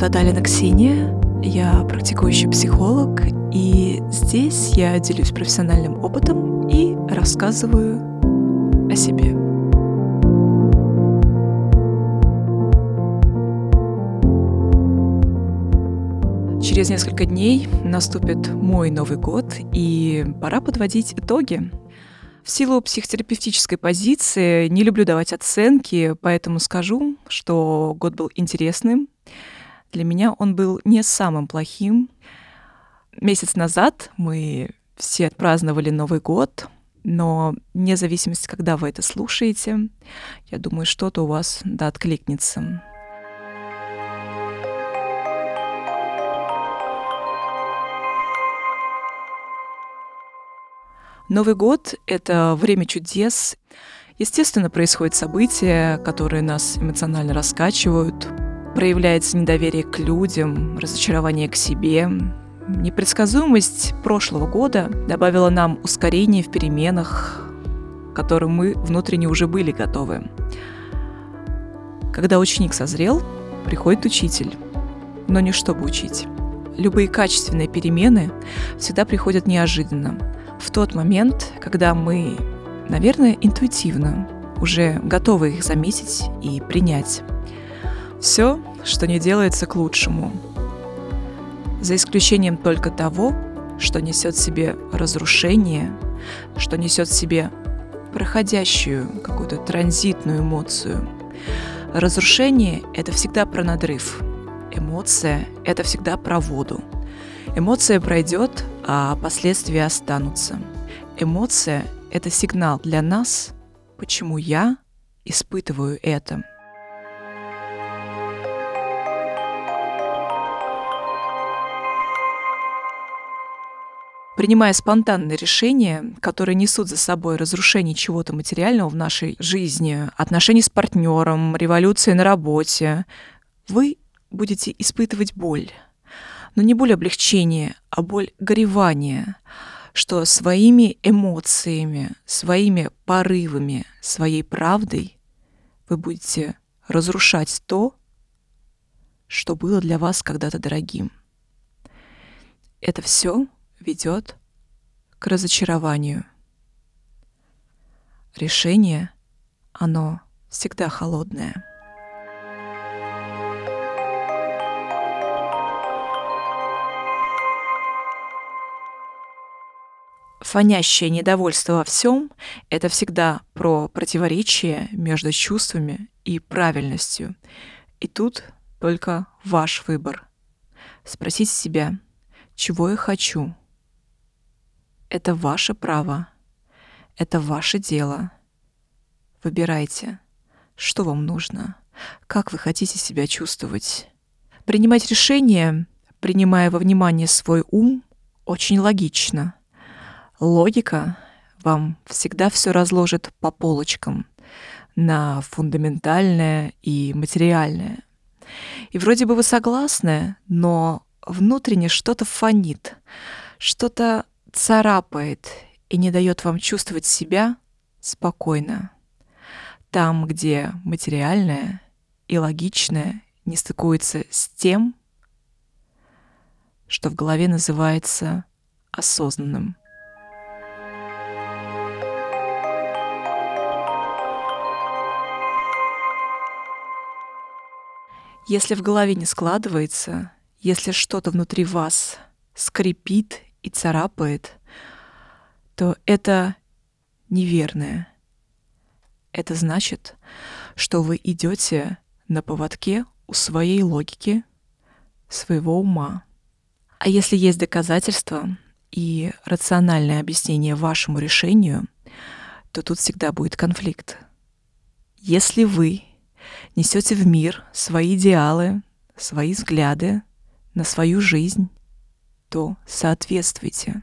зовут Адалина Ксения, я практикующий психолог, и здесь я делюсь профессиональным опытом и рассказываю о себе. Через несколько дней наступит мой Новый год, и пора подводить итоги. В силу психотерапевтической позиции не люблю давать оценки, поэтому скажу, что год был интересным. Для меня он был не самым плохим. Месяц назад мы все отпраздновали Новый год, но вне зависимости, когда вы это слушаете, я думаю, что-то у вас да откликнется. Новый год — это время чудес. Естественно, происходят события, которые нас эмоционально раскачивают. Проявляется недоверие к людям, разочарование к себе. Непредсказуемость прошлого года добавила нам ускорение в переменах, к которым мы внутренне уже были готовы. Когда ученик созрел, приходит учитель, но не чтобы учить. Любые качественные перемены всегда приходят неожиданно — в тот момент, когда мы, наверное, интуитивно уже готовы их заметить и принять. Все, что не делается к лучшему. За исключением только того, что несет в себе разрушение, что несет в себе проходящую какую-то транзитную эмоцию. Разрушение — это всегда про надрыв. Эмоция — это всегда про воду. Эмоция пройдет, а последствия останутся. Эмоция — это сигнал для нас, почему я испытываю это. Принимая спонтанные решения, которые несут за собой разрушение чего-то материального в нашей жизни, отношений с партнером, революции на работе, вы будете испытывать боль но не боль облегчения, а боль горевания, что своими эмоциями, своими порывами, своей правдой вы будете разрушать то, что было для вас когда-то дорогим. Это все ведет к разочарованию. Решение, оно всегда холодное. фонящее недовольство во всем — это всегда про противоречие между чувствами и правильностью. И тут только ваш выбор. Спросите себя, чего я хочу. Это ваше право. Это ваше дело. Выбирайте, что вам нужно, как вы хотите себя чувствовать. Принимать решения, принимая во внимание свой ум, очень логично — логика вам всегда все разложит по полочкам на фундаментальное и материальное. И вроде бы вы согласны, но внутренне что-то фонит, что-то царапает и не дает вам чувствовать себя спокойно. Там, где материальное и логичное не стыкуется с тем, что в голове называется осознанным. Если в голове не складывается, если что-то внутри вас скрипит и царапает, то это неверное. Это значит, что вы идете на поводке у своей логики, своего ума. А если есть доказательства и рациональное объяснение вашему решению, то тут всегда будет конфликт. Если вы несете в мир свои идеалы, свои взгляды на свою жизнь, то соответствуйте.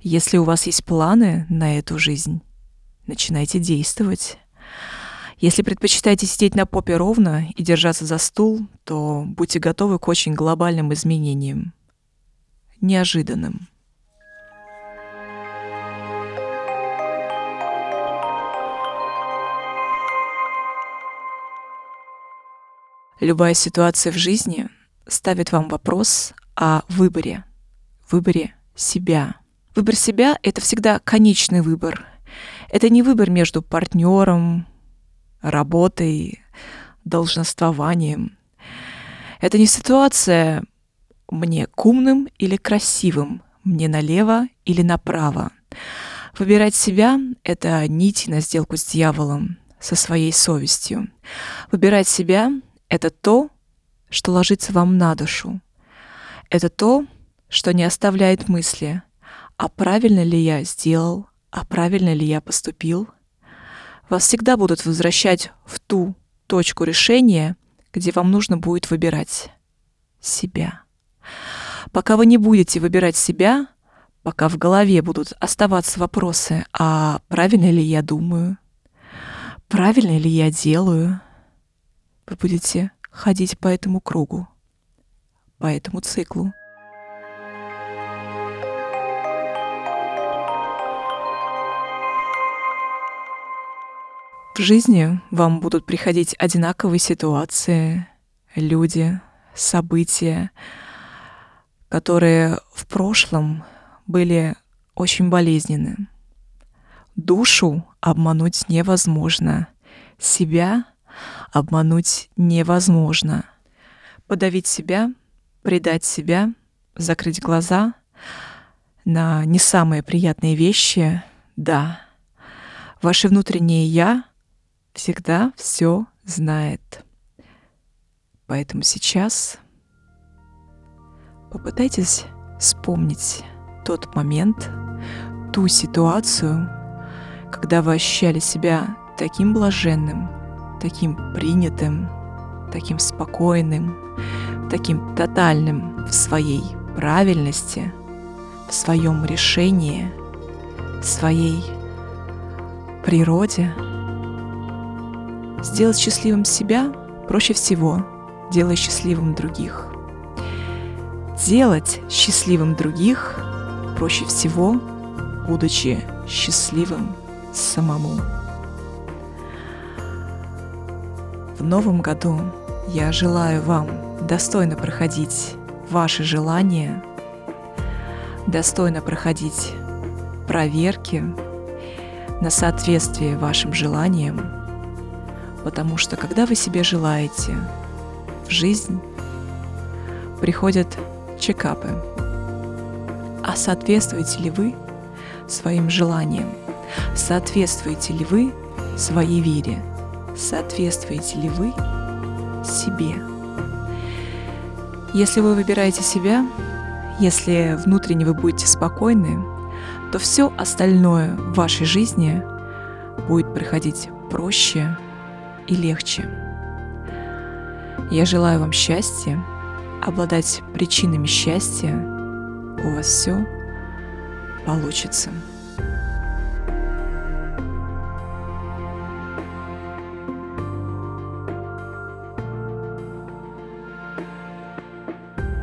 Если у вас есть планы на эту жизнь, начинайте действовать. Если предпочитаете сидеть на попе ровно и держаться за стул, то будьте готовы к очень глобальным изменениям. Неожиданным. Любая ситуация в жизни ставит вам вопрос о выборе, выборе себя. Выбор себя — это всегда конечный выбор. Это не выбор между партнером, работой, должноствованием. Это не ситуация «мне к умным или красивым», «мне налево или направо». Выбирать себя — это нить на сделку с дьяволом, со своей совестью. Выбирать себя это то, что ложится вам на душу. Это то, что не оставляет мысли, а правильно ли я сделал, а правильно ли я поступил. Вас всегда будут возвращать в ту точку решения, где вам нужно будет выбирать себя. Пока вы не будете выбирать себя, пока в голове будут оставаться вопросы, а правильно ли я думаю, правильно ли я делаю, вы будете ходить по этому кругу, по этому циклу. В жизни вам будут приходить одинаковые ситуации, люди, события, которые в прошлом были очень болезненны. Душу обмануть невозможно, себя обмануть невозможно. Подавить себя, предать себя, закрыть глаза на не самые приятные вещи, да. Ваше внутреннее «я» всегда все знает. Поэтому сейчас попытайтесь вспомнить тот момент, ту ситуацию, когда вы ощущали себя таким блаженным, таким принятым, таким спокойным, таким тотальным в своей правильности, в своем решении, в своей природе. Сделать счастливым себя проще всего, делая счастливым других. Делать счастливым других проще всего, будучи счастливым самому. В новом году я желаю вам достойно проходить ваши желания, достойно проходить проверки на соответствие вашим желаниям, потому что когда вы себе желаете в жизнь, приходят чекапы. А соответствуете ли вы своим желаниям? Соответствуете ли вы своей вере? соответствуете ли вы себе. Если вы выбираете себя, если внутренне вы будете спокойны, то все остальное в вашей жизни будет проходить проще и легче. Я желаю вам счастья, обладать причинами счастья, у вас все получится.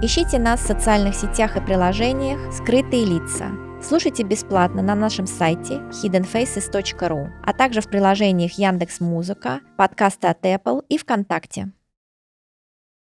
Ищите нас в социальных сетях и приложениях «Скрытые лица». Слушайте бесплатно на нашем сайте hiddenfaces.ru, а также в приложениях Яндекс Музыка, подкасты от Apple и ВКонтакте.